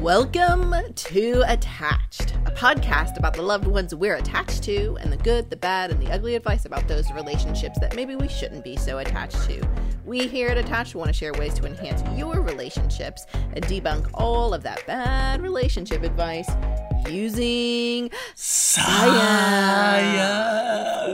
Welcome to Attached, a podcast about the loved ones we're attached to and the good, the bad, and the ugly advice about those relationships that maybe we shouldn't be so attached to. We here at Attached want to share ways to enhance your relationships and debunk all of that bad relationship advice using science.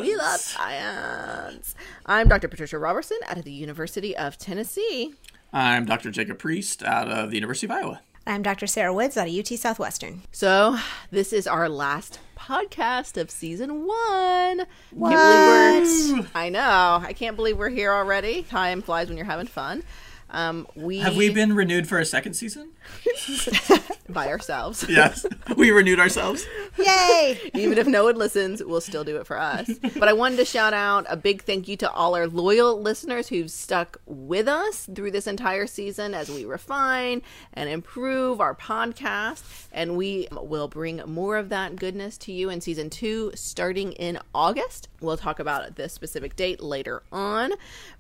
We love science. I'm Dr. Patricia Robertson out of the University of Tennessee. I'm Dr. Jacob Priest out of the University of Iowa. I'm Dr. Sarah Woods out of UT Southwestern. So, this is our last podcast of season one. What? Can't believe we're, I know. I can't believe we're here already. Time flies when you're having fun. Um, we Have we been renewed for a second season? by ourselves. Yes. we renewed ourselves. Yay! Even if no one listens, we'll still do it for us. But I wanted to shout out a big thank you to all our loyal listeners who've stuck with us through this entire season as we refine and improve our podcast. And we will bring more of that goodness to you in season two starting in August. We'll talk about this specific date later on.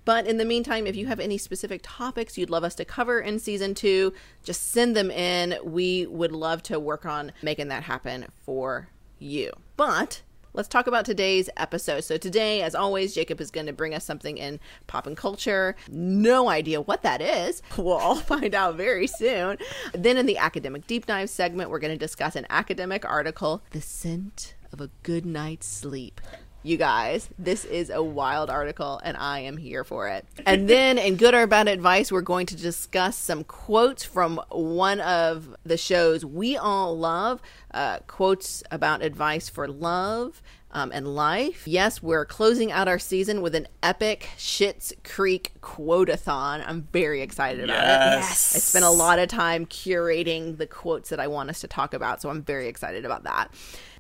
But in the meantime, if you have any specific topics you'd love us to cover in season two, just send them in. We would love to work on making that happen for you. But let's talk about today's episode. So, today, as always, Jacob is going to bring us something in pop and culture. No idea what that is. We'll all find out very soon. Then, in the academic deep dive segment, we're going to discuss an academic article The Scent of a Good Night's Sleep. You guys, this is a wild article, and I am here for it. And then, in good or bad advice, we're going to discuss some quotes from one of the shows we all love uh, quotes about advice for love um, and life. Yes, we're closing out our season with an epic Schitt's Creek quotathon. I'm very excited about it. Yes. I spent a lot of time curating the quotes that I want us to talk about, so I'm very excited about that.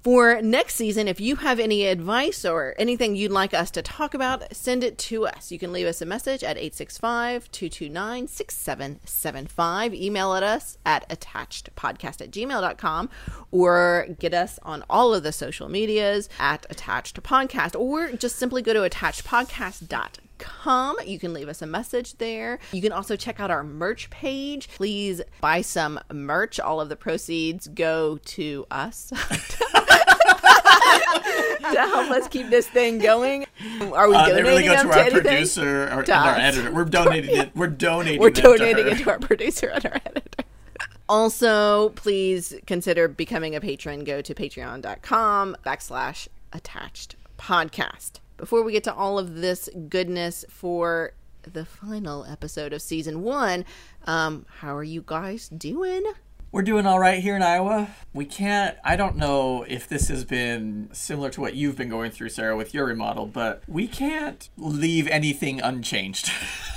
For next season, if you have any advice or anything you'd like us to talk about, send it to us. You can leave us a message at 865 229 6775. Email at us at attachedpodcast at gmail.com or get us on all of the social medias at attached podcast or just simply go to attachedpodcast.com com. You can leave us a message there. You can also check out our merch page. Please buy some merch. All of the proceeds go to us. to help us keep this thing going. Are we Uh, they donating really go to our producer or, and To our editor. We're donating it. We're donating. We're donating it to our producer and our editor. Also, please consider becoming a patron. Go to patreon.com backslash attached podcast. Before we get to all of this goodness for the final episode of season one, um, how are you guys doing? We're doing all right here in Iowa. We can't. I don't know if this has been similar to what you've been going through, Sarah, with your remodel, but we can't leave anything unchanged.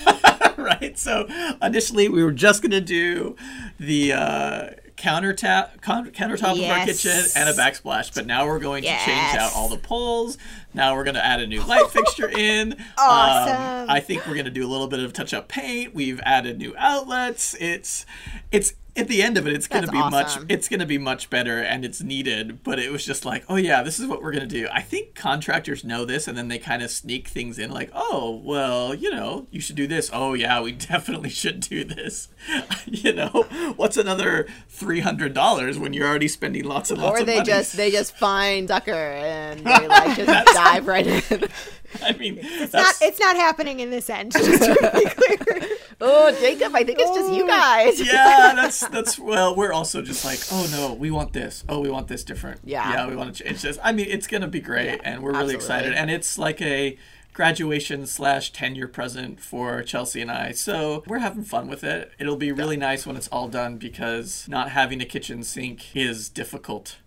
right? So initially, we were just going to do the uh, countertop, countertop of our kitchen and a backsplash, but now we're going to change out all the poles. Now we're going to add a new light fixture in. Awesome. Um, I think we're going to do a little bit of touch-up paint. We've added new outlets. It's it's at the end of it, it's going to be much. It's going to be much better, and it's needed. But it was just like, oh yeah, this is what we're going to do. I think contractors know this, and then they kind of sneak things in, like, oh well, you know, you should do this. Oh yeah, we definitely should do this. you know, what's another three hundred dollars when you're already spending lots and lots Or of they just they just find Ducker and they like just dive right in. I mean, It's that's not, it's not happening in this end, just to be clear. Oh, Jacob, I think it's just you oh. guys. yeah, that's that's well, we're also just like, oh no, we want this. Oh, we want this different. Yeah. yeah, we want to change this. I mean, it's gonna be great, and we're really excited. And it's like a graduation slash tenure present for Chelsea and I. So we're having fun with it. It'll be really nice when it's all done because not having a kitchen sink is difficult.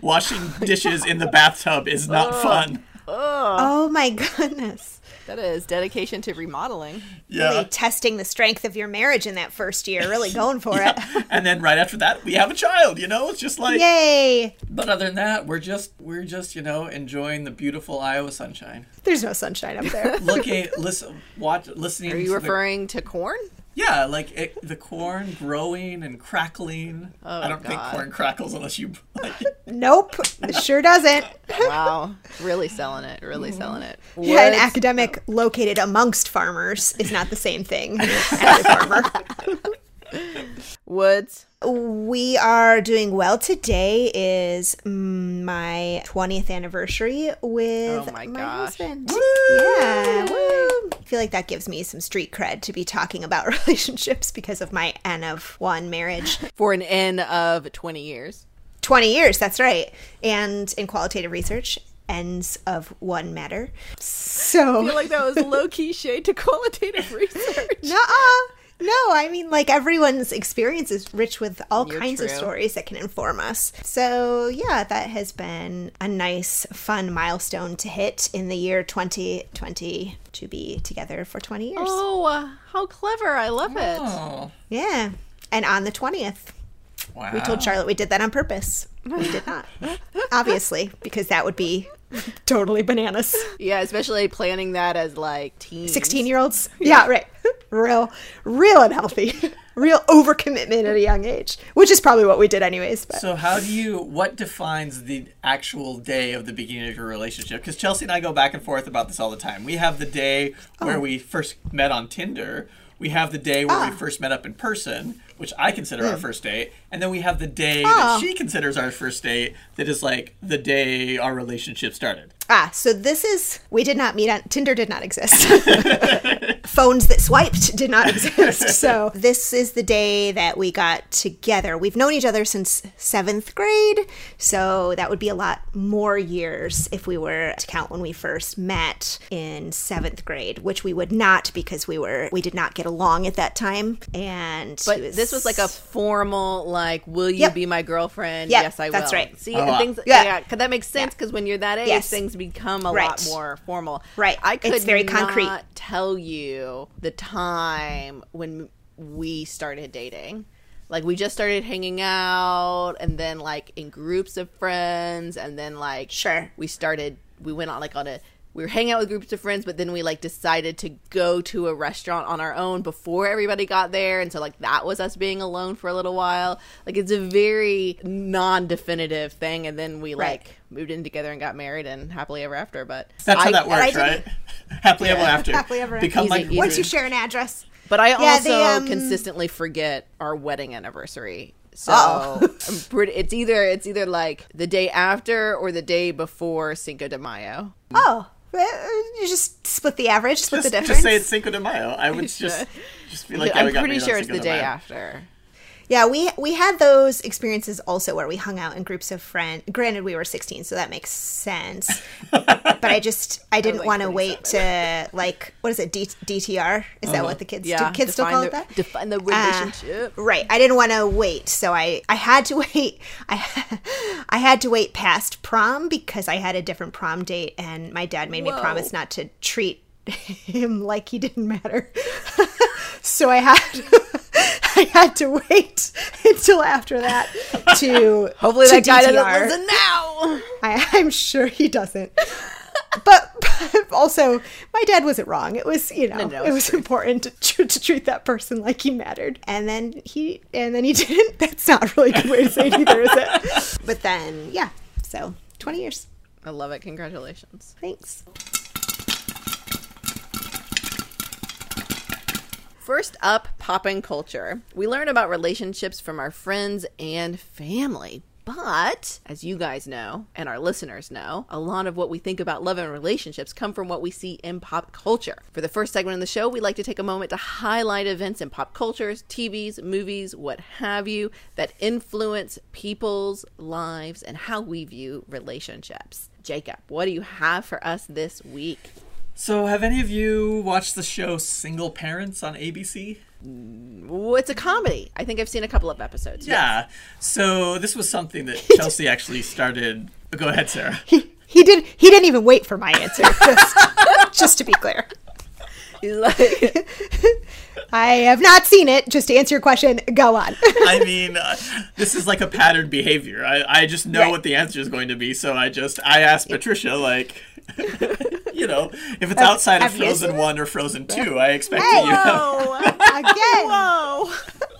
Washing dishes in the bathtub is not oh. fun. Oh my goodness. That is dedication to remodeling. Yeah. Really testing the strength of your marriage in that first year, really going for it. and then right after that, we have a child. You know, it's just like. Yay! But other than that, we're just we're just you know enjoying the beautiful Iowa sunshine. There's no sunshine up there. Looking, eh, listen, watch, listening. Are you to the- referring to corn? Yeah, like it, the corn growing and crackling. Oh, I don't think corn crackles unless you. Like, nope, it sure doesn't. Wow, really selling it, really selling it. Yeah, an Woods- academic located amongst farmers is not the same thing as a farmer. Woods. We are doing well. Today is mm, my 20th anniversary with Oh my my gosh. husband. Yeah. Woo. I feel like that gives me some street cred to be talking about relationships because of my N of one marriage. For an N of 20 years. 20 years, that's right. And in qualitative research, ends of one matter. So. I feel like that was low key shade to qualitative research. Nuh-uh. No, I mean, like everyone's experience is rich with all You're kinds of stories that can inform us. So, yeah, that has been a nice, fun milestone to hit in the year 2020 to be together for 20 years. Oh, how clever. I love it. Oh, Yeah. And on the 20th, wow. we told Charlotte we did that on purpose. We did not. Obviously, because that would be totally bananas. Yeah, especially planning that as like teens. 16 year olds. Yeah, right. Real, real unhealthy. Real overcommitment at a young age, which is probably what we did anyways. But So how do you? What defines the actual day of the beginning of your relationship? Because Chelsea and I go back and forth about this all the time. We have the day Oh. where we first met on Tinder. We have the day where Ah. we first met up in person, which I consider Hmm. our first date, and then we have the day Oh. that she considers our first date. That is like the day our relationship started. Ah, so this is we did not meet on Tinder. Did not exist. Phones that swiped did not exist. So this is the day that we got together. We've known each other since seventh grade, so that would be a lot more years if we were to count when we first met in seventh grade, which we would not because we were we did not get along at that time. And But he this was like a formal, like, will you Yep. be my girlfriend? Yep, yes, I will. that's right. See, Oh, and wow. things, Yeah. yeah, because that makes sense. Because when you're that age, Yes. things become a Right. lot more formal. Right. I could It's very concrete. tell you the time when we started dating. Like we just started hanging out, and then like in groups of friends, and then like Sure. we started. We went on like on a. We were hanging out with groups of friends, but then we like decided to go to a restaurant on our own before everybody got there, and so like that was us being alone for a little while. Like it's a very non-definitive thing, and then we Right. like moved in together and got married and happily ever after. But That's how I- that I works, didn't- right? Happily ever after. Happily ever Become Easy, like easy. once you share an address. But I Yeah, also they, um, consistently forget our wedding anniversary. So Oh. I'm pretty, it's either it's either like the day after or the day before Cinco de Mayo. Oh, Uh, you just split the average, split just, the just say it's Cinco de Mayo. I would just just feel like I'm pretty sure it's the day after. Yeah, we we had those experiences also where we hung out in groups of friends. Granted, we were 16, so that makes sense. but I just I didn't like want to wait to like what is it D- DTR? Is that what the kids Yeah, do kids still call the, it that? Define the Uh, relationship. right. I didn't want to wait, so I I had to wait. I I had to wait past prom because I had a different prom date, and my dad made me promise not to treat him like he didn't matter. so I had I had to wait until after that to Hopefully to that guy DTR. doesn't listen now. I, I'm sure he doesn't. But, but also, my dad wasn't wrong. It was, you know, No, no, it was true. important to, tr- to treat that person like he mattered. And then he, and then he didn't. That's not a really good way to say it either, is it? But then, yeah. So, 20 years. I love it. Congratulations. Thanks. First up, poppin' culture. We learn about relationships from our friends and family. But, as you guys know, and our listeners know, a lot of what we think about love and relationships come from what we see in pop culture. For the first segment of the show, we like to take a moment to highlight events in pop cultures, TVs, movies, what have you, that influence people's lives and how we view relationships. Jacob, what do you have for us this week? So, have any of you watched the show Single Parents on ABC? Well, it's a comedy. I think I've seen a couple of episodes. Yeah. So, this was something that Chelsea actually started. Go ahead, Sarah. He, he did. He didn't even wait for my answer. Just, just to be clear, He's like, I have not seen it. Just to answer your question, go on. I mean, uh, this is like a patterned behavior. I, I just know Right. what the answer is going to be, so I just I asked Patricia like, you know, if it's outside of have you Frozen? One or Frozen Two, I expect Hey, you have. oh, Again, whoa.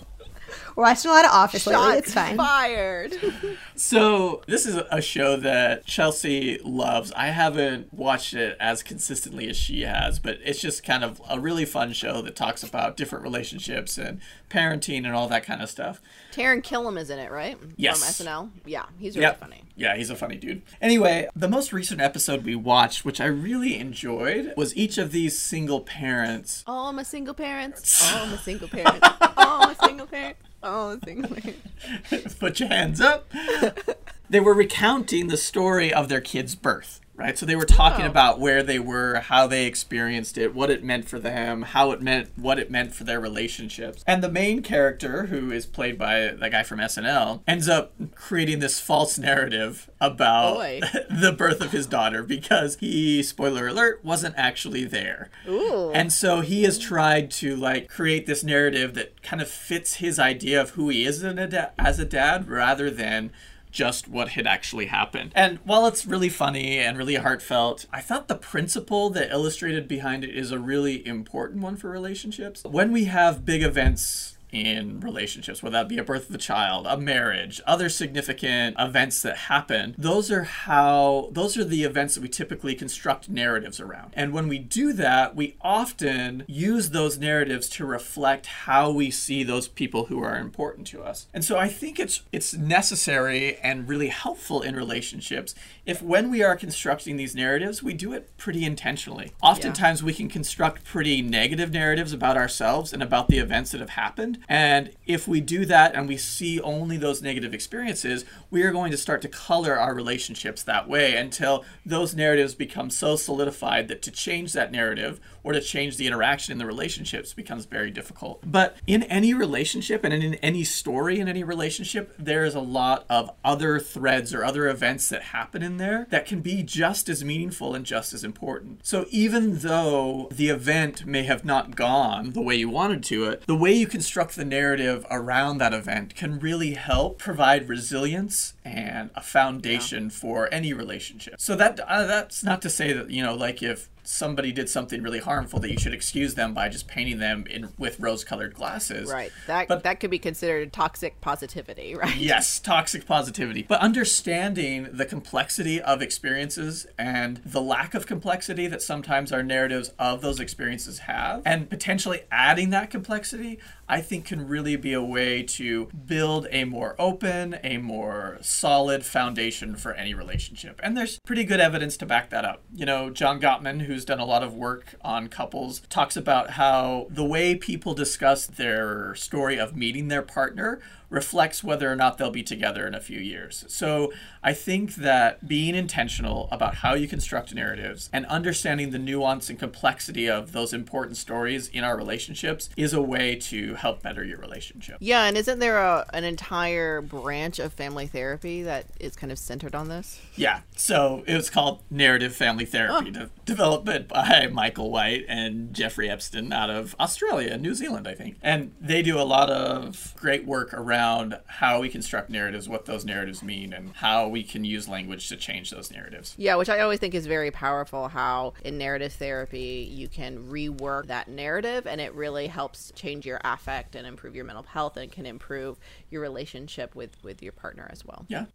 We're watching a lot of Office lately. It's fine. fired. So this is a show that Chelsea loves. I haven't watched it as consistently as she has, but it's just kind of a really fun show that talks about different relationships and parenting and all that kind of stuff. Taran Killam is in it, right? Yes. From SNL. Yeah, he's really Yep. funny. Yeah, he's a funny dude. Anyway, the most recent episode we watched, which I really enjoyed, was each of these single parents. Oh, I'm a single parent. Oh, I'm a single parent. Oh, I'm a single parent. Oh, I'm a single parent. Put your hands up. they were recounting the story of their kid's birth. Right, so they were talking Oh. about where they were, how they experienced it, what it meant for them, how it meant, what it meant for their relationships. And the main character, who is played by the guy from SNL, ends up creating this false narrative about Boy. the birth of his daughter because he, spoiler alert, wasn't actually there. Ooh. And so he has tried to like create this narrative that kind of fits his idea of who he is in a da- as a dad rather than just what had actually happened. And while it's really funny and really heartfelt, I thought the principle that illustrated behind it is a really important one for relationships. When we have big events in relationships, whether that be a birth of a child, a marriage, other significant events that happen, those are how, those are the events that we typically construct narratives around. And when we do that, we often use those narratives to reflect how we see those people who are important to us. And so I think it's, it's necessary and really helpful in relationships if when we are constructing these narratives, we do it pretty intentionally. Oftentimes we can construct pretty negative narratives about ourselves and about the events that have happened. And if we do that and we see only those negative experiences, we are going to start to color our relationships that way until those narratives become so solidified that to change that narrative or to change the interaction in the relationships becomes very difficult. But in any relationship and in any story in any relationship, there is a lot of other threads or other events that happen in there that can be just as meaningful and just as important. So even though the event may have not gone the way you wanted to it, the way you construct the narrative around that event can really help provide resilience and a foundation for any relationship. So that uh, that's not to say that you know like if somebody did something really harmful that you should excuse them by just painting them in with rose-colored glasses. Right. That But- that could be considered toxic positivity, right? Yes, toxic positivity. But understanding the complexity of experiences and the lack of complexity that sometimes our narratives of those experiences have, and potentially adding that complexity, I think can really be a way to build a more open, a more solid foundation for any relationship. And there's pretty good evidence to back that up. You know, John Gottman, who's done a lot of work on couples, talks about how the way people discuss their story of meeting their partner reflects whether or not they'll be together in a few years. So I think that being intentional about how you construct narratives and understanding the nuance and complexity of those important stories in our relationships is a way to help better your relationship. Yeah, and isn't there a, an entire branch of family therapy that is kind of centered on this? Yeah, so it was called Narrative Family Therapy, de- developed by Michael White and Jeffrey Epstein out of Australia, New Zealand, I think. And they do a lot of great work around how we construct narratives, what those narratives mean, and how we can use language to change those narratives. Yeah, which I always think is very powerful how in narrative therapy you can rework that narrative and it really helps change your affect and improve your mental health and can improve your relationship with with your partner as well. Yeah.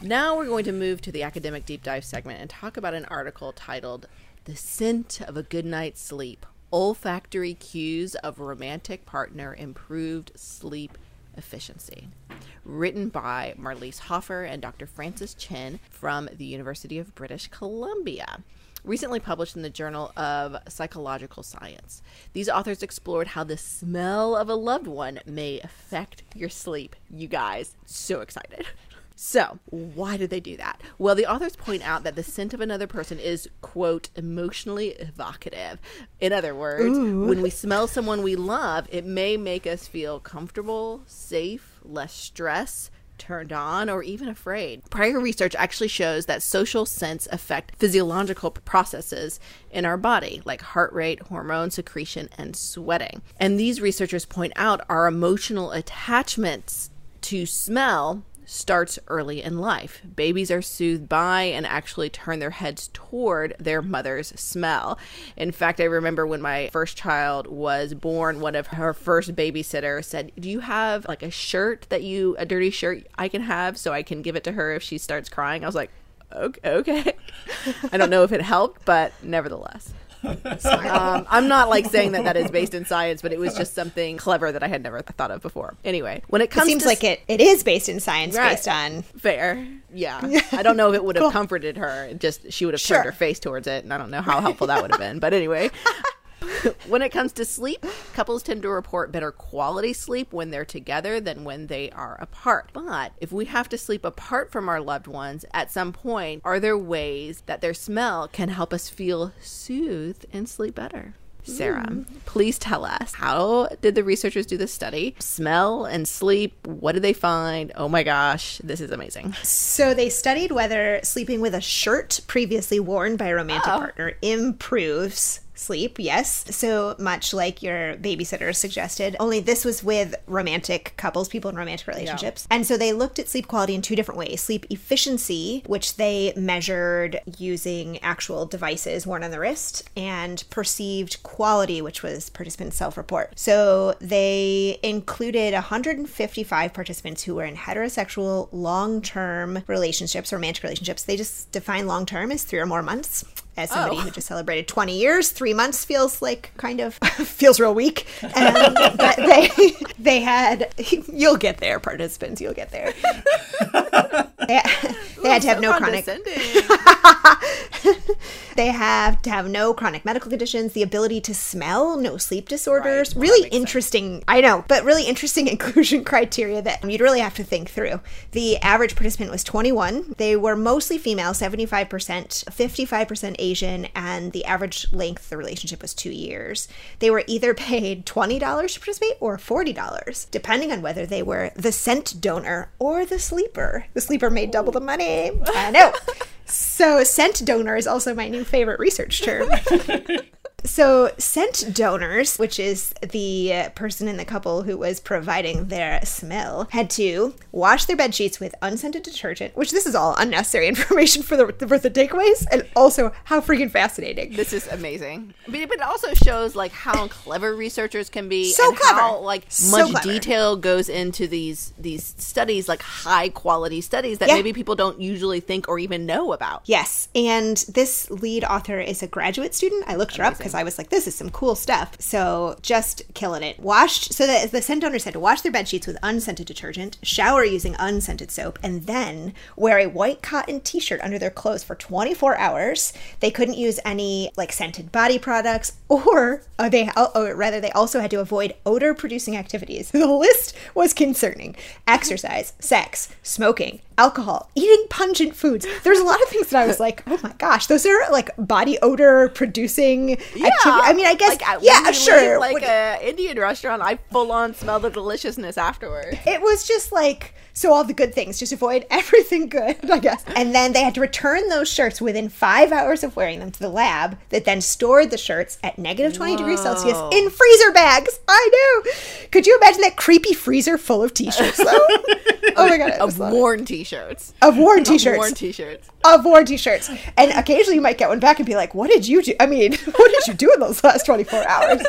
Now we're going to move to the academic deep dive segment and talk about an article titled The Scent of a Good Night's Sleep Olfactory Cues of Romantic Partner Improved Sleep Efficiency. Written by Marlise Hofer and Dr. Frances Chen from the University of British Columbia. Recently published in the Journal of Psychological Science. These authors explored how the smell of a loved one may affect your sleep. You guys, so excited. So, why did they do that? Well, the authors point out that the scent of another person is, quote, emotionally evocative. In other words, when we smell someone we love, it may make us feel comfortable, safe, less stress, turned on, or even afraid. Prior research actually shows that social scents affect physiological processes in our body, like heart rate, hormone secretion, and sweating. And these researchers point out our emotional attachments to smell starts early in life. Babies are soothed by and actually turn their heads toward their mother's smell. In fact, I remember when my first child was born, one of her first babysitters said, Do you have like a shirt that you, a dirty shirt I can have so I can give it to her if she starts crying? I was like, Okay. okay. I don't know if it helped, but nevertheless. Um, I'm not like saying that that is based in science, but it was just something clever that I had never thought of before. Anyway, when it comes, to It seems to like it, it is based in science Right. based on fair, yeah, I don't know if it would have Cool. comforted her. Just she would have Sure. turned her face towards it, and I don't know how helpful that would have been. But anyway. when it comes to sleep, couples tend to report better quality sleep when they're together than when they are apart. But if we have to sleep apart from our loved ones at some point, are there ways that their smell can help us feel soothed and sleep better? Sarah, hmm. please tell us how did the researchers do this study? Smell and sleep, what did they find? Oh my gosh, this is amazing. So they studied whether sleeping with a shirt previously worn by a romantic Oh. partner improves sleep. Yes. So much like your babysitter suggested, only this was with romantic couples, people in romantic relationships. And so they looked at sleep quality in two different ways. Sleep efficiency, which they measured using actual devices worn on the wrist, and perceived quality, which was participant self-report. So they included 155 participants who were in heterosexual long-term relationships, romantic relationships. They just define long-term as three or more months. As somebody Oh. who just celebrated 20 years, three months feels like kind of feels real weak. Um, but they they had you'll get there, participants. You'll get there. they, they had to have no chronic they have to have no chronic medical conditions, the ability to smell, no sleep disorders. Right. Well, really makes sense. interesting, I know, but really interesting inclusion criteria that you'd really have to think through. The average participant was 21. They were mostly female, 75%, 55% And the average length of the relationship was two years. They were either paid $20 to participate or $40, depending on whether they were the scent donor or the sleeper. The sleeper made double the money. I know. So, scent donor is also my new favorite research term. So, scent donors, which is the person in the couple who was providing their smell, had to wash their bed sheets with unscented detergent, which this is all unnecessary information for the for the takeaways, and also how freaking fascinating. This is amazing. But but it also shows like how clever researchers can be So and how clever. like So much clever. detail goes into these these studies, like high quality studies that Yeah. maybe people don't usually think or even know about. Yes, and this lead author is a graduate student. I looked her up because I was like, this is some cool stuff. So just killing it. Washed, so that the scent donors had to wash their bed sheets with unscented detergent, shower using unscented soap, and then wear a white cotton t shirt under their clothes for 24 hours. They couldn't use any like scented body products, or they, or rather, they also had to avoid odor producing activities. The list was concerning exercise, sex, smoking, alcohol, eating pungent foods. There's a lot of things that I was like, oh my gosh, those are like body odor producing activity. I mean, I guess, like, yeah, sure. like When- a Indian restaurant, I full on smell the deliciousness afterward. it was just like so all the good things just avoid everything good i guess and then they had to return those shirts within five hours of wearing them to the lab that then stored the shirts at negative 20 degrees celsius in freezer bags i know could you imagine that creepy freezer full of t-shirts though oh my god Of just love it. worn t-shirts. of worn t-shirts. Of Worn t-shirts. of worn t-shirts. And occasionally you might get one back and be like what did you do? I mean what did you do in those last 24 hours?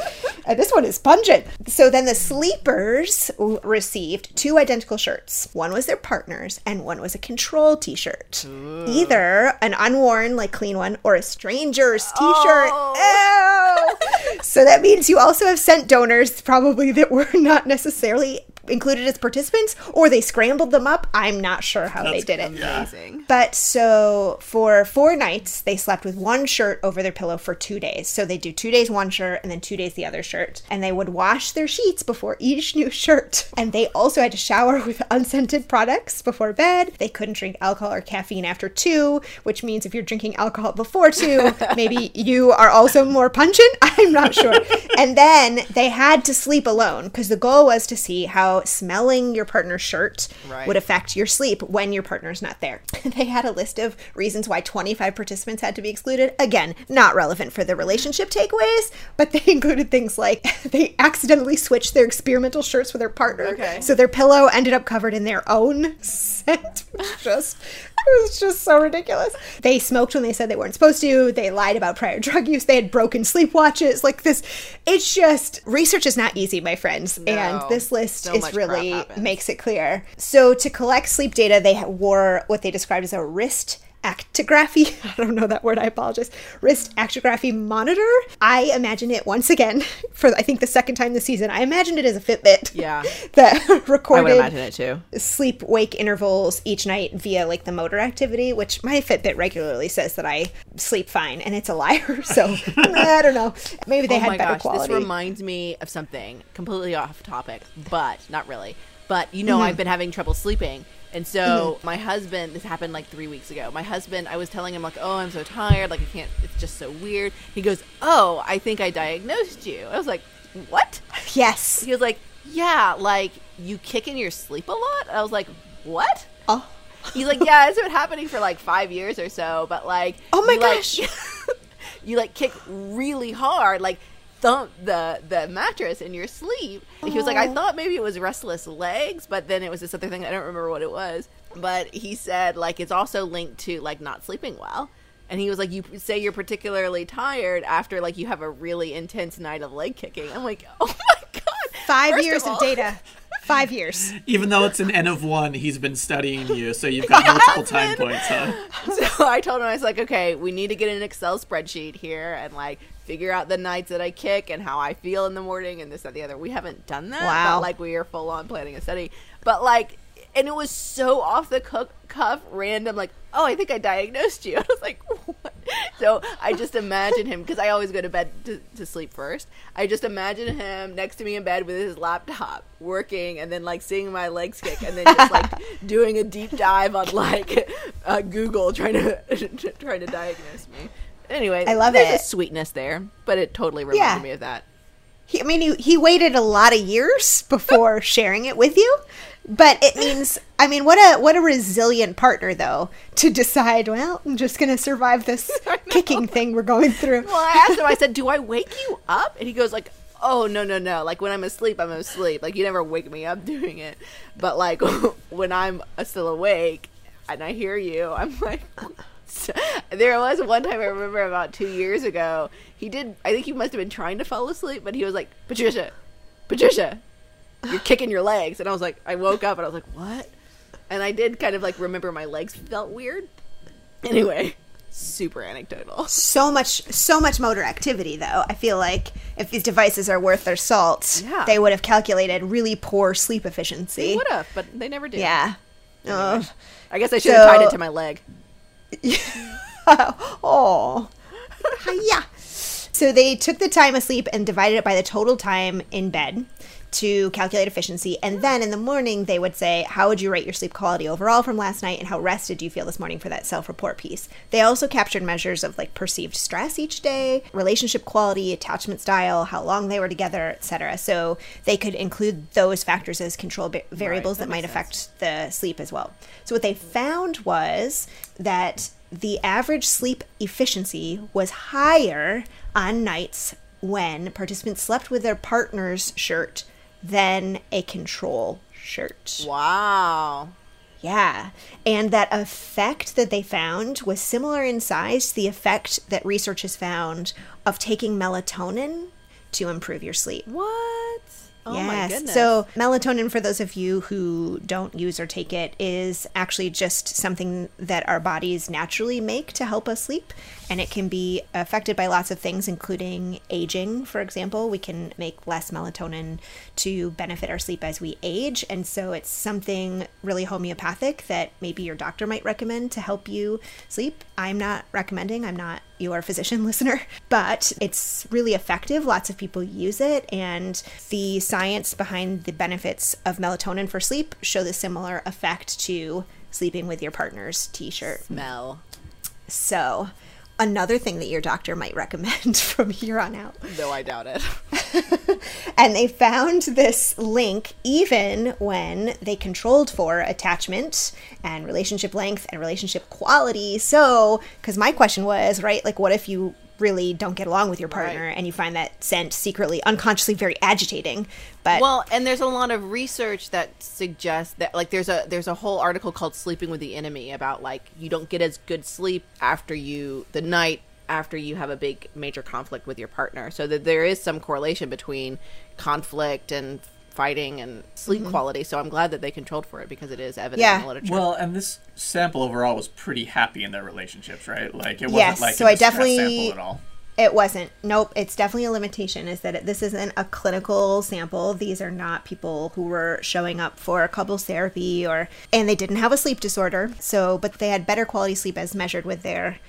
And this one is pungent. So then the sleepers received two identical shirts. One was their partner's and one was a control t-shirt. Either an unworn like clean one or a stranger's t-shirt. Oh. Ew. so that means you also have scent donors probably that were not necessarily included as participants or they scrambled them up i'm not sure how they That's did it Amazing. but so for four nights, they slept with one shirt over their pillow for two days. So they do two days one shirt and then two days the other shirt. And they would wash their sheets before each new shirt. And they also had to shower with unscented products before bed. They couldn't drink alcohol or caffeine after two, which means if you're drinking alcohol before two, maybe you are also more pungent. I'm not sure. and then they had to sleep alone because the goal was to see how smelling your partner's shirt Right. would affect your sleep when your partner's not there. they had a list of reasons why 25 participants had to be excluded. Again, not relevant for the relationship takeaways, but they included things like they accidentally switched their experimental shirts with their partner. Okay. So their pillow ended up covered in their own scent. just it was just so ridiculous. They smoked when they said they weren't supposed to. They lied about prior drug use. They had broken sleep watches. Like this, it's just research is not easy, my friends. No. and this list So is really makes it clear. So to collect sleep data, they wore what they described as a wrist actigraphy. I don't know that word. I apologize. Wrist actigraphy monitor. I imagine it once again for I think the second time this season. I imagine it as a Fitbit. Yeah. that I would recorded imagine it too. sleep wake intervals each night via like the motor activity, which my Fitbit regularly says that I sleep fine, and it's a liar. So I don't know. Maybe they oh had my better gosh, quality. this reminds me of something completely off topic, but not really. But you know, Mm-hmm. I've been having trouble sleeping. And so mm-hmm. my husband, this happened like three weeks ago. My husband, I was telling him like, "Oh, I'm so tired. Like I can't. It's just so weird." He goes, "Oh, I think I diagnosed you." I was like, "What?" yes. He was like, "Yeah, like you kick in your sleep a lot." I was like, "What?" Oh. He's like, "Yeah, it's been happening for like five years or so, but like, Oh my you, like- gosh. you like kick really hard, like thump the the mattress in your sleep." He was like, "I thought maybe it was restless legs, but then it was this other thing. I don't remember what it was." But he said like it's also linked to like not sleeping well. And he was like, "You say you're particularly tired after like you have a really intense night of leg kicking." I'm like, "Oh my god!" Five First years of, all- data. Five years. Even though it's an N of one, he's been studying you, so you've got multiple time points, huh? So I told him I was like, okay, we need to get an Excel spreadsheet here and like figure out the nights that I kick and how I feel in the morning and this that the other. We haven't done that. Wow. Like we are full on planning a study. But like and it was so off the cuff, random, like, oh, I think I diagnosed you. I was like, what? So I just imagine him because I always go to bed to, to sleep first. I just imagine him next to me in bed with his laptop working and then like seeing my legs kick and then just like doing a deep dive on like uh, Google trying to trying to diagnose me. Anyway, I love there's it. a sweetness there, but it totally reminded Yeah. me of that. He, I mean, he, he waited a lot of years before sharing it with you, but it means, I mean, what a what a resilient partner though to decide. Well, I'm just gonna survive this kicking thing we're going through. Well, I asked him. I said, "Do I wake you up?" And he goes like, "Oh no, no, no! Like when I'm asleep, I'm asleep. Like you never wake me up doing it. But like when I'm still awake and I hear you, I'm like." there was one time I remember about two years ago. He did. I think he must have been trying to fall asleep, but he was like, "Patricia, Patricia, you're kicking your legs," and I was like, I woke up and I was like, "What?" And I did kind of like remember my legs felt weird. Anyway, super anecdotal. so much so much motor activity though i feel like if these devices are worth their salt Yeah. they would have calculated really poor sleep efficiency Would have, but they never did. yeah Ugh. I guess I should have tied it to my leg. oh. Yeah so they took the time asleep and divided it by the total time in bed to calculate efficiency. And then in the morning they would say how would you rate your sleep quality overall from last night and how rested do you feel this morning for that self-report piece? They also captured measures of like perceived stress each day relationship quality attachment style how long they were together etc so they could include those factors as control va- variables that that might affect the sleep as well. So what they found was that the average sleep efficiency was higher on nights when participants slept with their partner's shirt than a control shirt. Wow. Yeah. And that effect that they found was similar in size to the effect that research has found of taking melatonin to improve your sleep. What? Oh my yes. goodness. So, melatonin, for those of you who don't use or take it, is actually just something that our bodies naturally make to help us sleep. And it can be affected by lots of things, including aging, for example. We can make less melatonin to benefit our sleep as we age. And so, it's something really homeopathic that maybe your doctor might recommend to help you sleep. I'm not recommending, I'm not your physician listener, but it's really effective. Lots of people use it, and the science behind the benefits of melatonin for sleep show the similar effect to sleeping with your partner's t shirt. smell. So, another thing that your doctor might recommend from here on out. Though I doubt it. And they found this link even when they controlled for attachment and relationship length and relationship quality. So, because my question was, right, like, what if you really don't get along with your partner Right. and you find that scent secretly unconsciously very agitating but Well, and there's a lot of research that suggests that like there's a there's a whole article called "Sleeping with the Enemy" about like you don't get as good sleep after you the night after you have a big major conflict with your partner. So that there is some correlation between conflict and fighting and sleep mm-hmm. quality. So I'm glad that they controlled for it because it is evident Yeah. in the literature. Well, and this sample overall was pretty happy in their relationships, right? Like it wasn't Yes, like so a I distress definitely- sample at all. It wasn't. Nope. It's definitely a limitation. Is that it, this isn't a clinical sample. These are not people who were showing up for couples therapy or, and they didn't have a sleep disorder. So, but they had better quality sleep as measured with their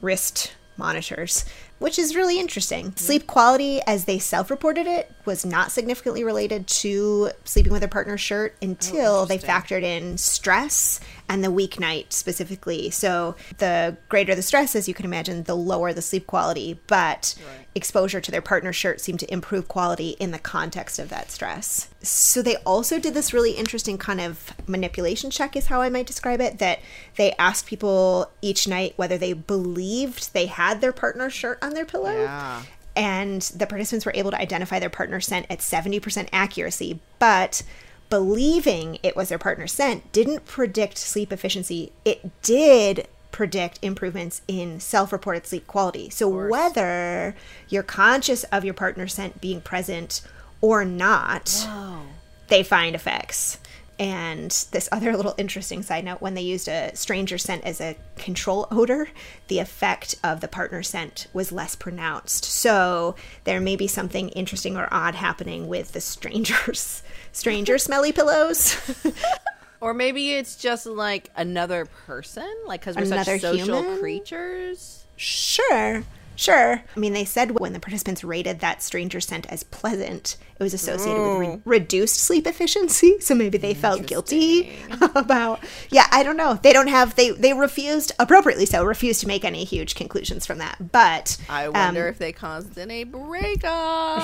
wrist monitors, which is really interesting. Mm-hmm. Sleep quality, as they self-reported it, was not significantly related to sleeping with a partner's shirt oh, until they factored in stress and the weeknight specifically. So the greater the stress, as you can imagine, the lower the sleep quality. But exposure to their partner's shirt seemed to improve quality in the context of that stress. So they also did this really interesting kind of manipulation check, is how I might describe it. That they asked people each night whether they believed they had their partner's shirt on their pillow yeah. And the participants were able to identify their partner scent at 70% accuracy but believing it was their partner scent didn't predict sleep efficiency. It did predict improvements in self-reported sleep quality. So whether you're conscious of your partner scent being present or not they find effects. And this other little interesting side note when they used a stranger scent as a control odor, the effect of the partner scent was less pronounced. So there may be something interesting or odd happening with the strangers. Stranger smelly pillows. Or maybe it's just like another person, like because we're Another such social human? creatures. Sure. Sure. I mean, they said when the participants rated that stranger scent as pleasant, it was associated with re- reduced sleep efficiency. So maybe they felt guilty about. Yeah, I don't know. They don't have. They they refused appropriately so refused to make any huge conclusions from that. But I um, wonder if they caused in a breakup.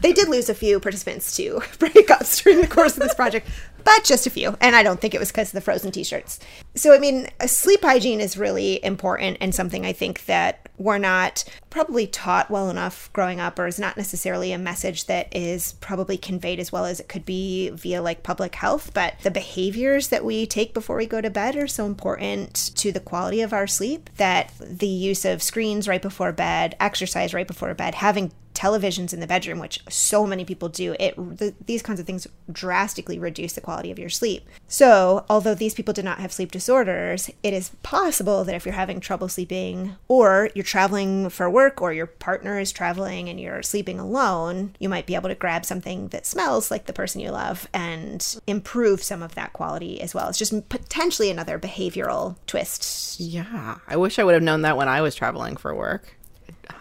they did lose a few participants to breakups during the course of this project, but just a few. And I don't think it was because of the frozen t shirts. So, I mean, uh, sleep hygiene is really important and something I think that we're not probably taught well enough growing up, or is not necessarily a message that is probably conveyed as well as it could be via like public health. But the behaviors that we take before we go to bed are so important to the quality of our sleep that the use of screens right before bed, exercise right before bed, having televisions in the bedroom, which so many people do, it th- these kinds of things drastically reduce the quality of your sleep. So, although these people did not have sleep disorders, it is possible that if you're having trouble sleeping, or you're traveling for work, or your partner is traveling and you're sleeping alone, you might be able to grab something that smells like the person you love and improve some of that quality as well. It's just potentially another behavioral twist. yeah, I wish I would have known that when I was traveling for work.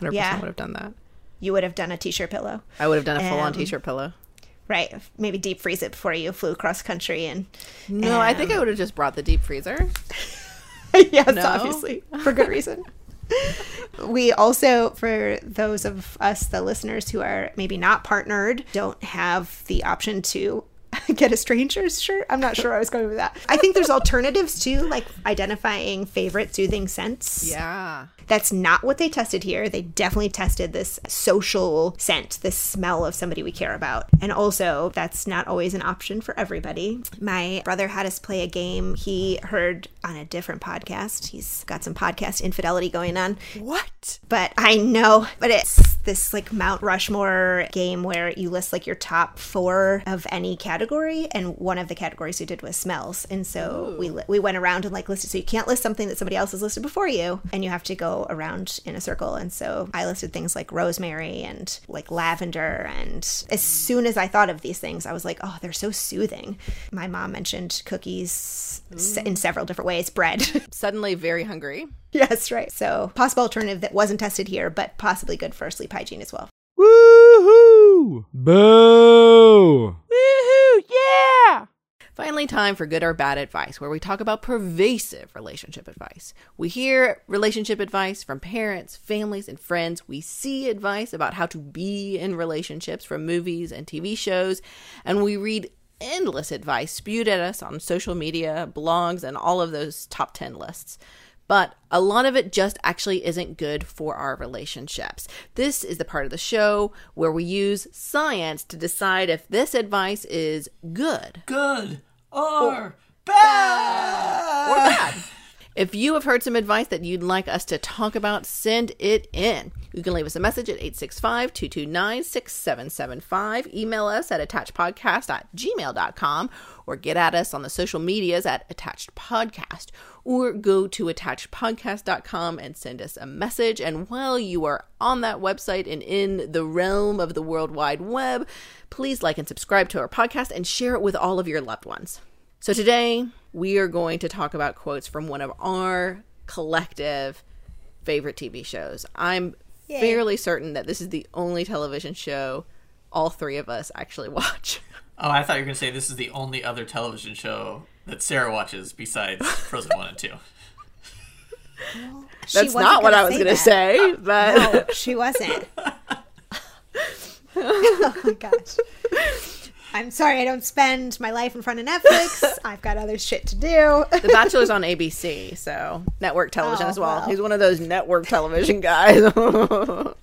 100% Yeah. would have done that. You would have done a t-shirt pillow. I would have done a full on Um, t shirt pillow. Right. Maybe deep freeze it before you flew across country and No, I think I would have just brought the deep freezer. yes, No? obviously, for good reason. we also, for those of us, the listeners who are maybe not partnered, don't have the option to get a stranger's shirt. I'm not sure I was going with that. I think there's alternatives too, like identifying favorite soothing scents. Yeah. That's not what they tested here. They definitely tested this social scent, this smell of somebody we care about. And also, that's not always an option for everybody. My brother had us play a game he heard on a different podcast. He's got some podcast infidelity going on. What? But I know, but it's this like Mount Rushmore game where you list like your top four of any category, and one of the categories we did was smells. And so we li- we went around and like listed. So you can't list something that somebody else has listed before you, and you have to go around in a circle. And so I listed things like rosemary and like lavender. And as soon as I thought of these things, I was like, oh, they're so soothing. My mom mentioned cookies s- in several different ways, bread. Suddenly very hungry. Yes, right. So, possible alternative that wasn't tested here, but possibly good for sleep hygiene as well. Woohoo! Boo! Woohoo! Yeah! Finally, time for good or bad advice, where we talk about pervasive relationship advice. We hear relationship advice from parents, families, and friends. We see advice about how to be in relationships from movies and TV shows. And we read endless advice spewed at us on social media, blogs, and all of those top 10 lists. But a lot of it just actually isn't good for our relationships. This is the part of the show where we use science to decide if this advice is good Good or bad. or bad. If you have heard some advice that you'd like us to talk about, send it in. You can leave us a message at 865 229 6775. Email us at attachedpodcast at or get at us on the social medias at attached podcast or go to attachedpodcast.com and send us a message. And while you are on that website and in the realm of the World Wide Web, please like and subscribe to our podcast and share it with all of your loved ones. So today we are going to talk about quotes from one of our collective favorite TV shows. I'm Yay. fairly certain that this is the only television show all three of us actually watch. Oh, I thought you were going to say this is the only other television show that Sarah watches besides Frozen 1 and 2. She That's wasn't what I was going to say, oh, but No, she wasn't. oh my gosh. I'm sorry I don't spend my life in front of Netflix. I've got other shit to do. The Bachelor's on ABC, so network television Oh, as well. well. He's one of those network television guys.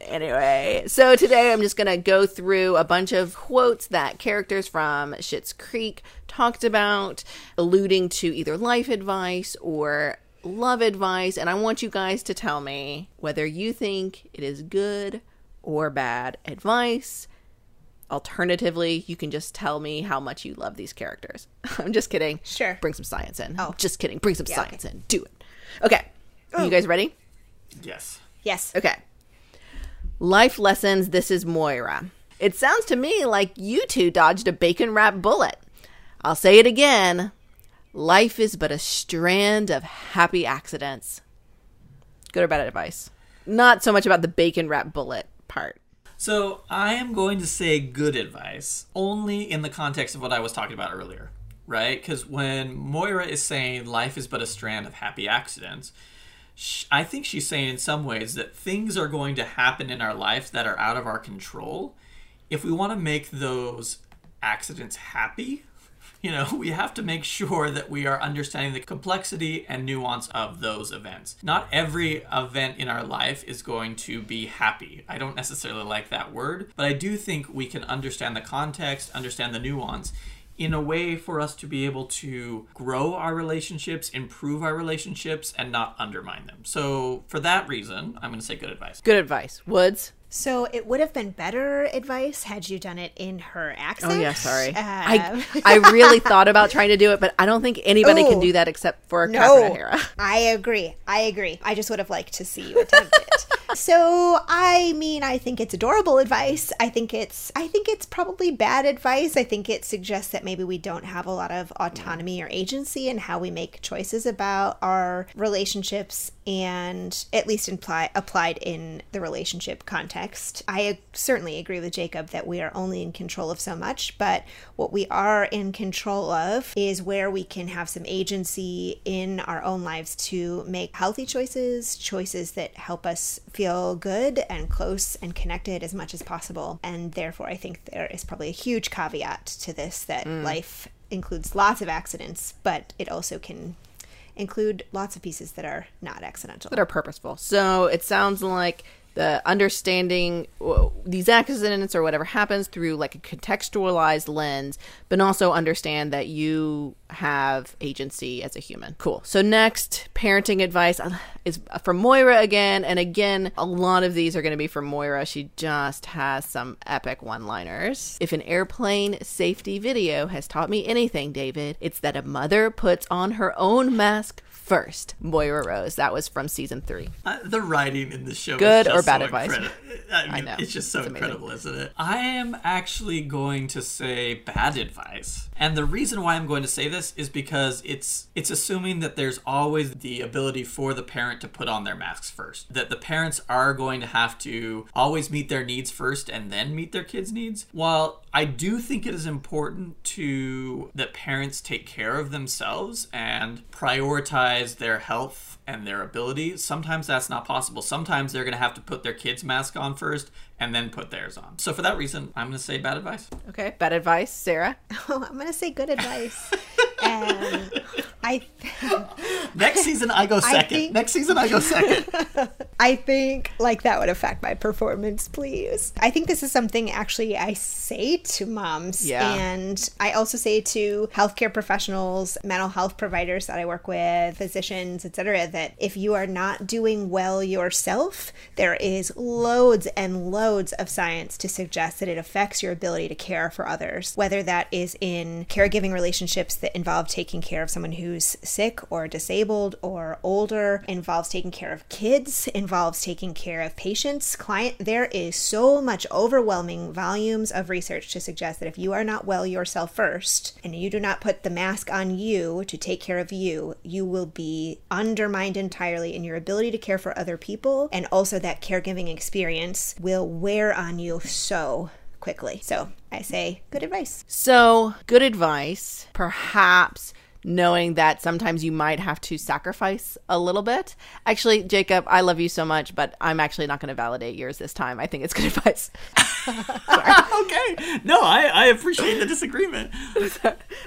anyway, so today I'm just going to go through a bunch of quotes that characters from Schitt's Creek talked about, alluding to either life advice or love advice. And I want you guys to tell me whether you think it is good or bad advice. Alternatively, you can just tell me how much you love these characters. I'm just kidding. Sure. Bring some science in. Oh. Just kidding. Bring some Yeah, science in. Do it. Okay. You guys ready? Yes. Yes. Okay. Life lessons. This is Moira. It sounds to me like you two dodged a bacon wrap bullet. I'll say it again. Life is but a strand of happy accidents. Good or bad advice? Not so much about the bacon wrap bullet part. So I am going to say good advice only in the context of what I was talking about earlier, right? Because when Moira is saying life is but a strand of happy accidents, I think she's saying in some ways that things are going to happen in our life that are out of our control. If we want to make those accidents happy, you know, we have to make sure that we are understanding the complexity and nuance of those events. Not every event in our life is going to be happy. I don't necessarily like that word, but I do think we can understand the context, understand the nuance in a way for us to be able to grow our relationships, improve our relationships, and not undermine them. So, for that reason, I'm going to say good advice. Good advice. Woods? So it would have been better advice had you done it in her accent. Oh yeah, sorry. Um, I I really thought about trying to do it, but I don't think anybody can do that except for No, Catherine O'Hara. I agree. I agree. I just would have liked to see you attempt it. so, I mean, I think it's adorable advice. I think it's I think it's probably bad advice. I think it suggests that maybe we don't have a lot of autonomy or agency in how we make choices about our relationships and at least imply, applied in the relationship context. I certainly agree with Jacob that we are only in control of so much, but what we are in control of is where we can have some agency in our own lives to make healthy choices, choices that help us feel good and close and connected as much as possible. And therefore, I think there is probably a huge caveat to this that mm. life includes lots of accidents, but it also can include lots of pieces that are not accidental. that are purposeful. So it sounds like the understanding these accidents or whatever happens through like a contextualized lens, but also understand that you have agency as a human. Cool. So next, parenting advice uh, is from Moira again, and again, a lot of these are going to be from Moira. She just has some epic one-liners. If an airplane safety video has taught me anything, David, it's that a mother puts on her own mask first. Moira Rose. That was from season three. Uh, the writing in this show Good or bad so advice? incredi- I, mean, know. It's just so It's incredible, isn't it? I am actually going to say bad advice. And the reason why I'm going to say this is because it's it's assuming that there's always the ability for the parent to put on their masks first. That the parents are going to have to always meet their needs first and then meet their kids' needs. While I do think it is important to that parents take care of themselves and prioritize their health and their ability. Sometimes that's not possible. Sometimes they're going to have to put their kids' mask on first and then put theirs on. So for that reason, I'm going to say bad advice. Okay. Bad advice, Sarah. Oh, I'm going to say good advice. and I Next season, I go second. think- Next season, I go second. I think like that would affect my performance, please. I think this is something actually I say to moms Yeah. and I also say to healthcare professionals, mental health providers that I work with, physicians, etc. that if you are not doing well yourself, there is loads and loads of science to suggest that it affects your ability to care for others, whether that is in caregiving relationships that involve taking care of someone who's sick or disabled or older, involves taking care of kids, involves taking care of patients, client. There is so much overwhelming volumes of research to suggest that if you are not well yourself first and you do not put the mask on you to take care of you, you will be undermined entirely in your ability to care for other people. And also, that caregiving experience will wear on you so quickly. So, I say good advice. So, good advice. Perhaps knowing that sometimes you might have to sacrifice a little bit. Actually, Jacob, I love you so much, but I'm actually not going to validate yours this time. I think it's good advice. okay. No, I, I appreciate the disagreement.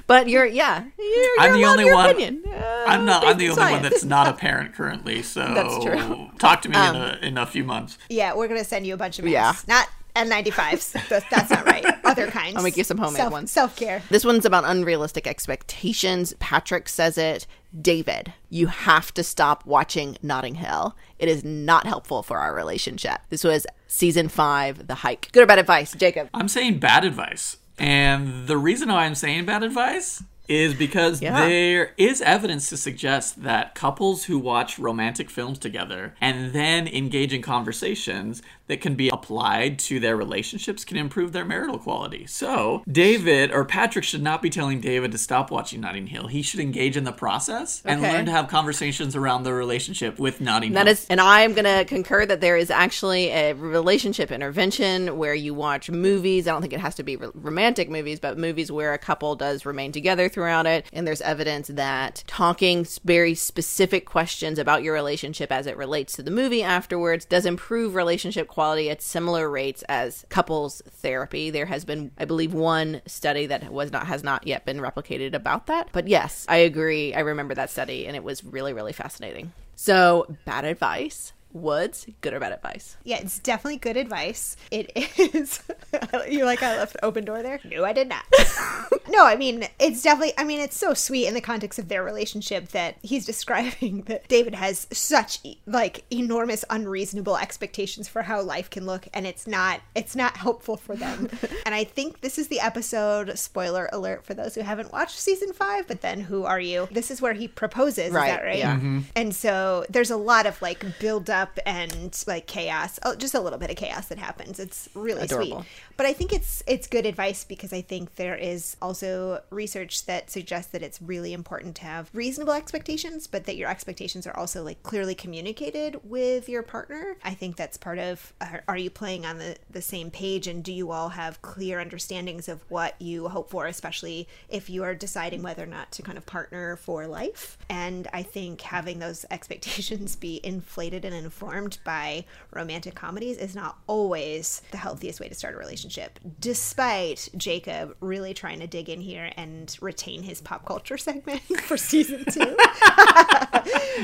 But you're, yeah, you're, I'm you're the only your one. Opinion. Uh, I'm not. I'm the on only one that's not a parent currently. So That's true. Um, Talk to me in a in a few months. Yeah, we're going to send you a bunch of Yeah. Not N95s. That's, that's not right. Other kinds. I'll make you some homemade Self, ones. Self care. This one's about unrealistic expectations. Patrick says it. David, you have to stop watching Notting Hill. It is not helpful for our relationship. This was season five, The Hike. Good or bad advice, Jacob? I'm saying bad advice. And the reason why I'm saying bad advice is because Yeah. there is evidence to suggest that couples who watch romantic films together and then engage in conversations that can be applied to their relationships can improve their marital quality. So, David or Patrick should not be telling David to stop watching Notting Hill. He should engage in the process and Okay. learn to have conversations around the relationship with Notting Hill. is, and I'm going to concur that there is actually a relationship intervention where you watch movies. I don't think it has to be ro- romantic movies, but movies where a couple does remain together throughout it. And there's evidence that talking very specific questions about your relationship as it relates to the movie afterwards does improve relationship quality at similar rates as couples therapy. There has been, I believe, one study that was not has not yet been replicated about that. But yes, I agree. I remember that study, and it was really, really fascinating. So, bad advice. Woods, good or bad advice? Yeah, it's definitely good advice. It is. you like I left the open door there? No, I did not. no, I mean, it's definitely, I mean, it's so sweet in the context of their relationship that he's describing that David has such, like, enormous, unreasonable expectations for how life can look, and it's not, it's not helpful for them. and I think this is the episode, spoiler alert for those who haven't watched season five, but then who are you? This is where he proposes, Right, is that right? yeah. Mm-hmm. And so there's a lot of like build up and like chaos. Oh, just a little bit of chaos that happens. It's really Adorable. sweet. But I think it's it's good advice because I think there is also research that suggests that it's really important to have reasonable expectations, but that your expectations are also like clearly communicated with your partner. I think that's part of are, are you playing on the the same page and do you all have clear understandings of what you hope for, especially if you are deciding whether or not to kind of partner for life. And I think having those expectations be inflated and informed by romantic comedies is not always the healthiest way to start a relationship, despite Jacob really trying to dig in here and retain his pop culture segment for season two.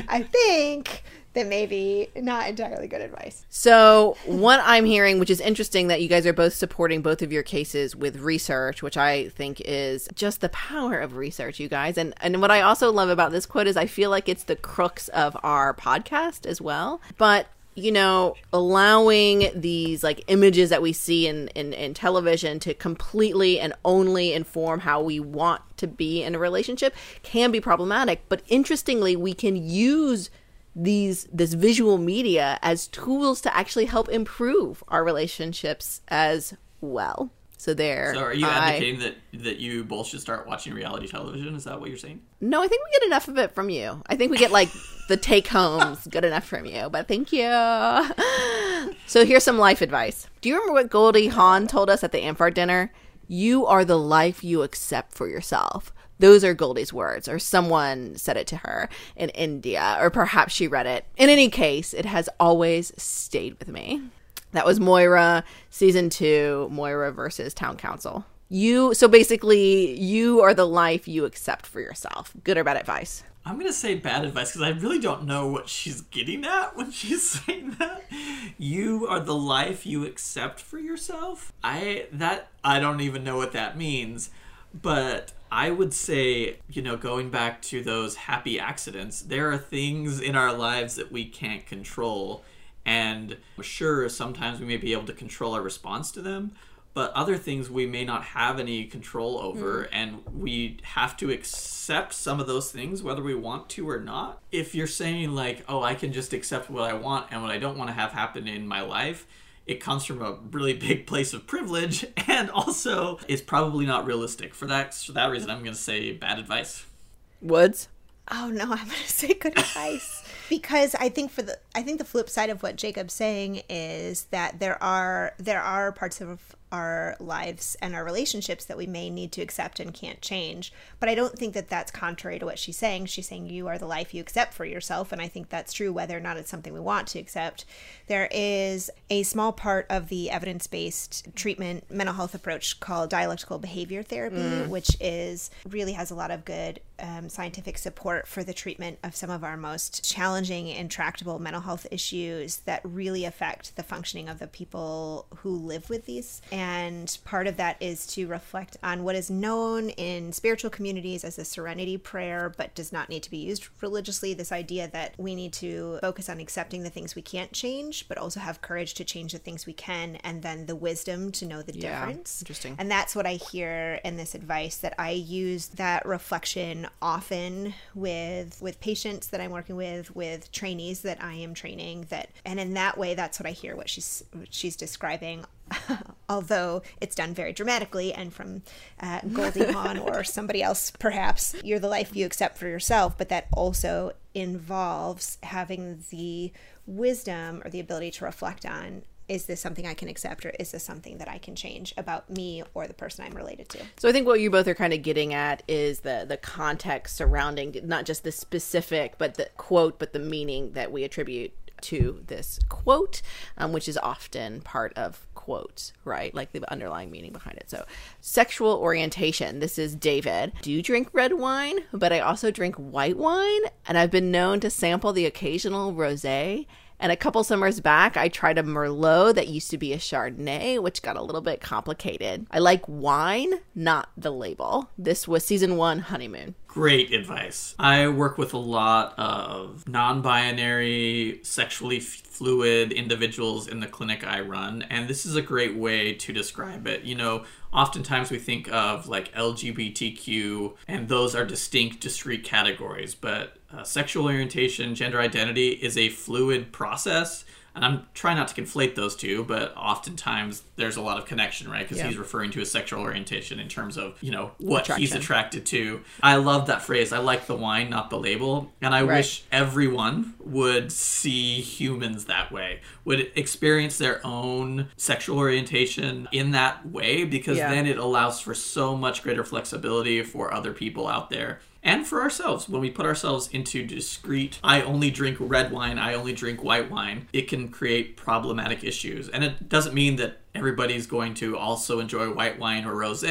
I think that maybe not entirely good advice. So, what I'm hearing, which is interesting that you guys are both supporting both of your cases with research, which I think is just the power of research, you guys. And and what I also love about this quote is I feel like it's the crux of our podcast as well. But you know, allowing these like images that we see in, in, in television to completely and only inform how we want to be in a relationship can be problematic. But interestingly, we can use these this visual media as tools to actually help improve our relationships as well. So there. So, are you I- advocating that that you both should start watching reality television? Is that what you're saying? No, I think we get enough of it from you. I think we get like the take homes good enough from you, but thank you. So here's some life advice. Do you remember what Goldie Hawn told us at the amfAR dinner? You are the life you accept for yourself. Those are Goldie's words, or someone said it to her in India, or perhaps she read it. In any case, it has always stayed with me. That was Moira, season two, Moira versus Town Council. You so basically you are the life you accept for yourself. Good or bad advice? I'm gonna say bad advice because I really don't know what she's getting at when she's saying that. You are the life you accept for yourself. I that I don't even know what that means, but I would say, you know, going back to those happy accidents, there are things in our lives that we can't control. And sure, sometimes we may be able to control our response to them, but other things we may not have any control over. Mm-hmm. And we have to accept some of those things whether we want to or not. If you're saying like oh i can just accept what i want and what i don't want to have happen in my life it comes from a really big place of privilege and also it's probably not realistic. For that for that reason i'm going to say bad advice. Woods? Oh no, I'm gonna say good advice. Because I think for the I think the flip side of what Jacob's saying is that there are there are parts of our lives and our relationships that we may need to accept and can't change. But I don't think that that's contrary to what she's saying. She's saying you are the life you accept for yourself, and I think that's true whether or not it's something we want to accept. There is a small part of the evidence based treatment mental health approach called dialectical behavior therapy, which is really has a lot of good um, scientific support for the treatment of some of our most challenging, intractable mental health issues that really affect the functioning of the people who live with these. And part of that is to reflect on what is known in spiritual communities as the serenity prayer, but does not need to be used religiously. This idea that we need to focus on accepting the things we can't change, but also have courage to change the things we can, and then the wisdom to know the Yeah, difference. interesting. And that's what I hear in this advice that I use that reflection often with with patients that I'm working with, with trainees that I am training that and in that way that's what I hear what she's what she's describing although it's done very dramatically and from uh, Goldie Hawn or somebody else perhaps you're the life you accept for yourself but that also involves having the wisdom or the ability to reflect on is this something I can accept or is this something that I can change about me or the person I'm related to? So I think what you both are kind of getting at is the the context surrounding not just the specific, but the quote, but the meaning that we attribute to this quote, um, which is often part of quotes, right? Like the underlying meaning behind it. So, sexual orientation. This is David. Do you drink red wine? But I also drink white wine, and I've been known to sample the occasional rosé. And a couple summers back, I tried a Merlot that used to be a Chardonnay, which got a little bit complicated. I like wine, not the label. This was season one honeymoon. Great advice. I work with a lot of non binary, sexually fluid individuals in the clinic I run, and this is a great way to describe it. You know, oftentimes we think of like LGBTQ, and those are distinct, discrete categories, but uh, sexual orientation, gender identity is a fluid process. And I'm trying not to conflate those two, but oftentimes there's a lot of connection, right? Because Yeah. he's referring to his sexual orientation in terms of, you know, what he's attracted to. I love that phrase. I like the wine, not the label. And I Right. wish everyone would see humans that way, would experience their own sexual orientation in that way, because Yeah. then it allows for so much greater flexibility for other people out there. And for ourselves, when we put ourselves into discrete, I only drink red wine, I only drink white wine, it can create problematic issues. And it doesn't mean that everybody's going to also enjoy white wine or rose,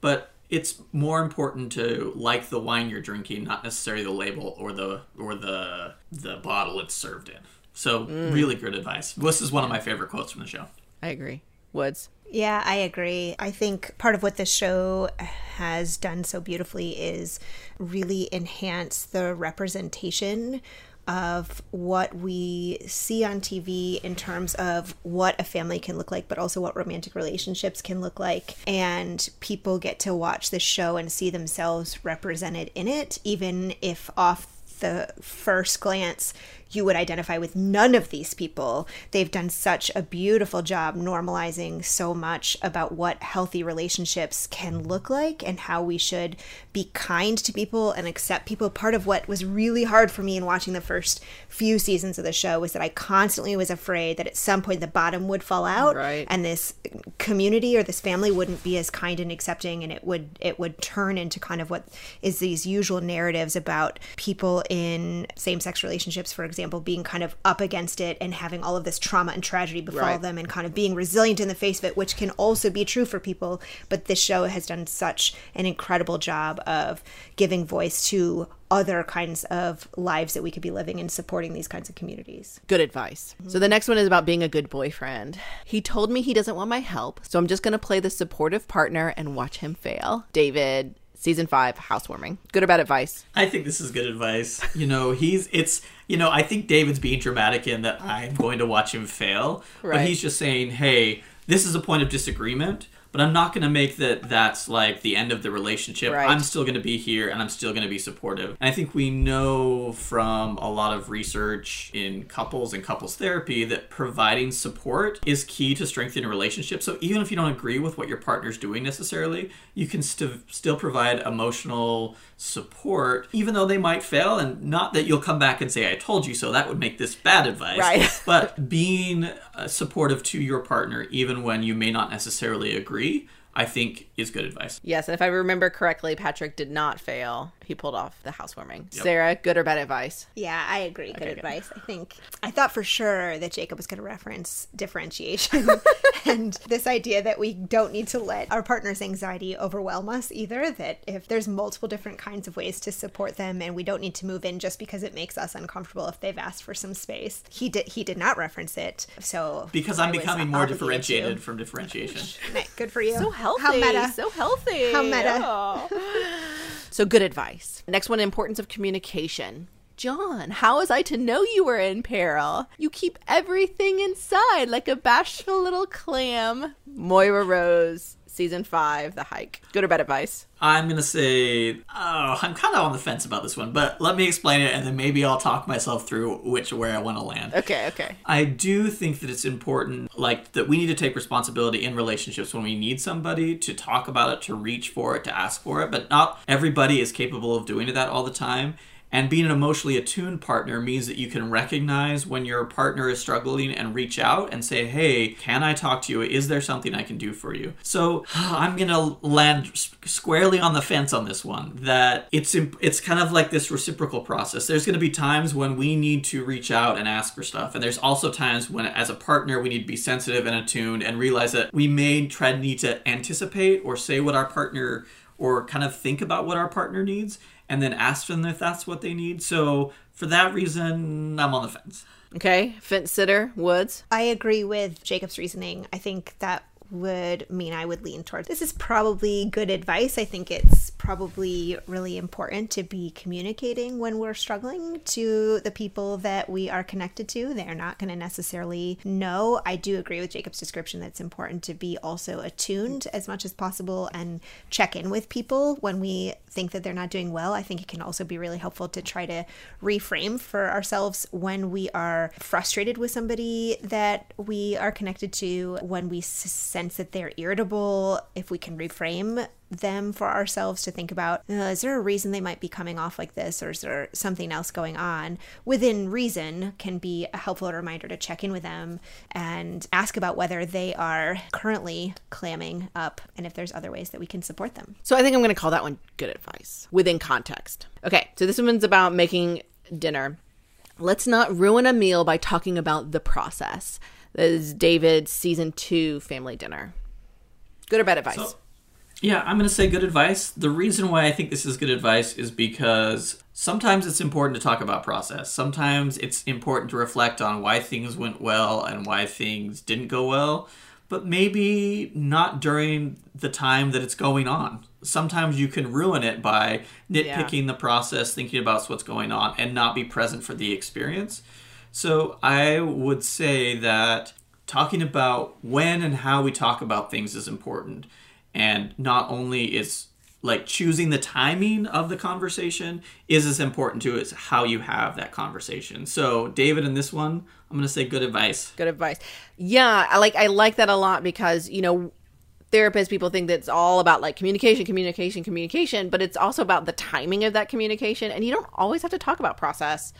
but it's more important to like the wine you're drinking, not necessarily the label or the or the the bottle it's served in. So mm. really good advice. This is one of my favorite quotes from the show. I agree. Woods. Yeah, I agree. I think part of what the show has done so beautifully is really enhance the representation of what we see on TV in terms of what a family can look like, but also what romantic relationships can look like. And people get to watch the show and see themselves represented in it, even if off the first glance you would identify with none of these people. They've done such a beautiful job normalizing so much about what healthy relationships can look like and how we should be kind to people and accept people. Part of what was really hard for me in watching the first few seasons of the show was that I constantly was afraid that at some point the bottom would fall out Right. and this community or this family wouldn't be as kind and accepting and it would it would turn into kind of what is these usual narratives about people in same-sex relationships for example example, being kind of up against it and having all of this trauma and tragedy befall Right. them and kind of being resilient in the face of it, which can also be true for people. But this show has done such an incredible job of giving voice to other kinds of lives that we could be living and supporting these kinds of communities. Good advice. So the next one is about being a good boyfriend. He told me he doesn't want my help, so I'm just going to play the supportive partner and watch him fail. David, season 5, housewarming. Good or bad advice? I think this is good advice. You know, he's it's you know, I think David's being dramatic in that I'm going to watch him fail, but he's just saying, "Hey, this is a point of disagreement." But I'm not going to make that that's like the end of the relationship. Right. I'm still going to be here and I'm still going to be supportive. And I think we know from a lot of research in couples and couples therapy that providing support is key to strengthening a relationship. So even if you don't agree with what your partner's doing necessarily, you can st- still provide emotional support, even though they might fail. And not that you'll come back and say, I told you so. That would make this bad advice. Right. but being uh, supportive to your partner, even when you may not necessarily agree, three? I think is good advice. Yes, and if I remember correctly, Patrick did not fail. He pulled off the housewarming. Sarah, good or bad advice? Yeah, I agree. Good Okay, good. advice. I think I thought for sure that Jacob was going to reference differentiation and this idea that we don't need to let our partner's anxiety overwhelm us either. That if there's multiple different kinds of ways to support them, and we don't need to move in just because it makes us uncomfortable if they've asked for some space. He did. He did not reference it. So Because I I'm becoming more differentiated to. from differentiation. Good for you. So healthy. How meta. So healthy. How meta. Oh. so good advice. Next one, importance of communication. John, how was I to know you were in peril? You keep everything inside like a bashful little clam. Moira Rose, season five, The Hike. Good or bad advice? I'm gonna say, oh, I'm kind of on the fence about this one, but let me explain it, and then maybe I'll talk myself through which where I want to land. Okay, okay. I do think that it's important, like that we need to take responsibility in relationships when we need somebody to talk about it, to reach for it, to ask for it. But not everybody is capable of doing that all the time. And being an emotionally attuned partner means that you can recognize when your partner is struggling and reach out and say, Hey, can I talk to you? Is there something I can do for you? So I'm going to land squarely on the fence on this one that it's, it's kind of like this reciprocal process. There's going to be times when we need to reach out and ask for stuff. And there's also times when, as a partner, we need to be sensitive and attuned and realize that we may try need to anticipate or say what our partner or kind of think about what our partner needs and then ask them if that's what they need. So for that reason, I'm on the fence. Okay, fence sitter, Woods. I agree with Jacob's reasoning. I think that would mean I would lean towards this is probably good advice. I think it's probably really important to be communicating when we're struggling to the people that we are connected to. They're not going to necessarily know. I do agree with Jacob's description that it's important to be also attuned as much as possible and check in with people when we think that they're not doing well. I think it can also be really helpful to try to reframe for ourselves when we are frustrated with somebody that we are connected to, when we sense that they're irritable, if we can reframe them for ourselves to think about uh, is there a reason they might be coming off like this or is there something else going on within reason can be a helpful reminder to check in with them and ask about whether they are currently clamming up and if there's other ways that we can support them So I think I'm going to call that one good advice within context. Okay, so this one's about making dinner. Let's not ruin a meal by talking about the process. Is David's season two family dinner. Good or bad advice? So- Yeah, I'm going to say good advice. The reason why I think this is good advice is because sometimes it's important to talk about process. Sometimes it's important to reflect on why things went well and why things didn't go well, but maybe not during the time that it's going on. Sometimes you can ruin it by nitpicking the process, thinking about what's going on, and not be present for the experience. So I would say that talking about when and how we talk about things is important. And not only is like choosing the timing of the conversation is as important to as how you have that conversation. So David in this one, I'm gonna say good advice. good advice. Yeah, I like I like that a lot because you know therapists people think that it's all about like communication, communication, communication, but it's also about the timing of that communication, and you don't always have to talk about process.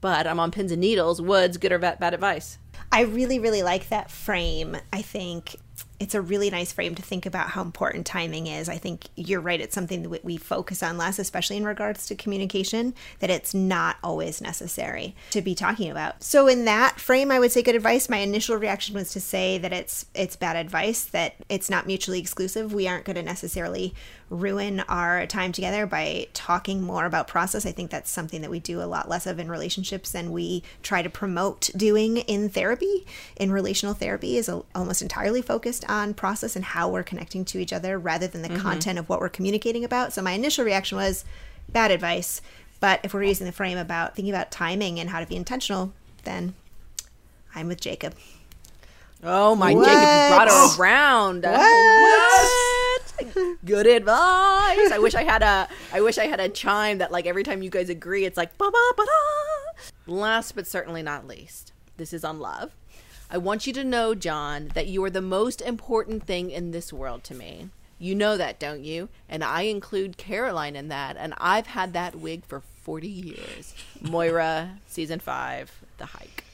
But I'm on pins and needles. Woods, good or bad, bad advice? I really, really like that frame. I think it's a really nice frame to think about how important timing is. I think you're right. It's something that we focus on less, especially in regards to communication, that it's not always necessary to be talking about. So in that frame, I would say good advice. My initial reaction was to say that it's it's bad advice, that it's not mutually exclusive. We aren't going to necessarily ruin our time together by talking more about process. I think that's something that we do a lot less of in relationships than we try to promote doing in therapy. In relational therapy is almost entirely focused on process and how we're connecting to each other rather than the mm-hmm. content of what we're communicating about. So my initial reaction was bad advice. But if we're using the frame about thinking about timing and how to be intentional, then I'm with Jacob. Oh my what? Jacob brought her around. What? what? Good advice. I wish I had a I wish I had a chime that like every time you guys agree it's like ba ba ba da. Last but certainly not least, this is on love. I want you to know, John, that you are the most important thing in this world to me. You know that, don't you? And I include Caroline in that, and I've had that wig for 40 years. Moira, season 5, The Hike.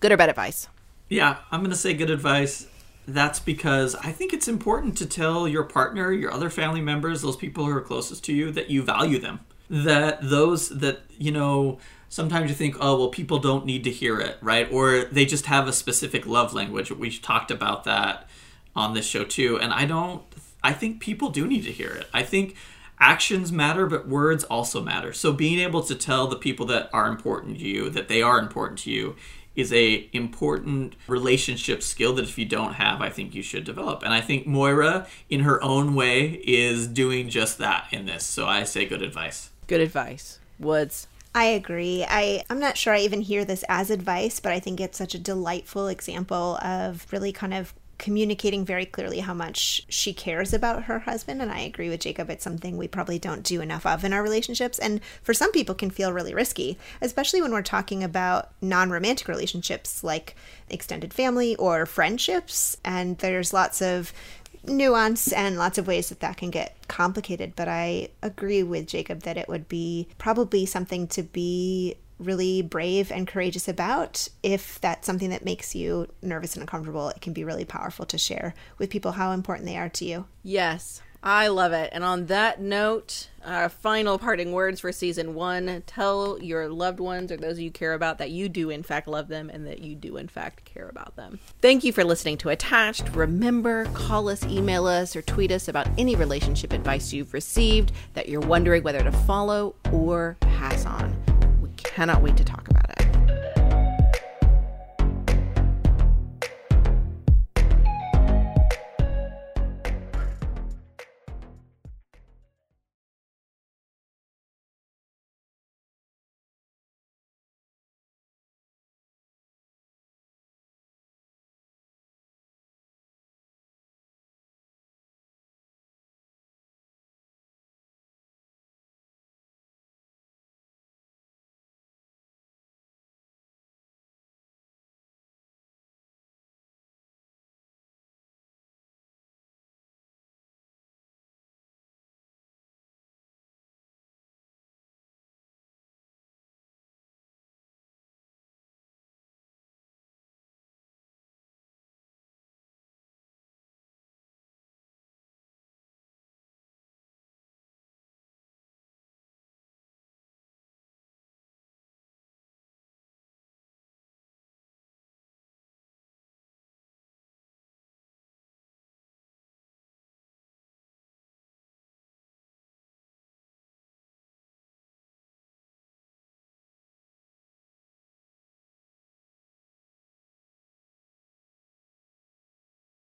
Good or bad advice? Yeah, I'm going to say good advice that's because I think it's important to tell your partner, your other family members, those people who are closest to you, that you value them. That those that, you know, sometimes you think, oh, well, people don't need to hear it, right? Or they just have a specific love language. We've talked about that on this show too. And I don't, I think people do need to hear it. I think actions matter, but words also matter. So being able to tell the people that are important to you that they are important to you is a important relationship skill that if you don't have i think you should develop. And i think moira in her own way is doing just that in this. So i say good advice. Good advice. Woods? I agree. I, I'm not sure I even hear this as advice, but I think it's such a delightful example of really kind of communicating very clearly how much she cares about her husband and I agree with Jacob it's something we probably don't do enough of in our relationships and for some people can feel really risky especially when we're talking about non-romantic relationships like extended family or friendships and there's lots of nuance and lots of ways that that can get complicated but I agree with Jacob that it would be probably something to be really brave and courageous about. If that's something that makes you nervous and uncomfortable, it can be really powerful to share with people how important they are to you. Yes, I love it. And on that note, our final parting words for season one tell your loved ones or those you care about that you do, in fact, love them and that you do, in fact, care about them. Thank you for listening to Attached. Remember, call us, email us, or tweet us about any relationship advice you've received that you're wondering whether to follow or pass on cannot wait to talk about it.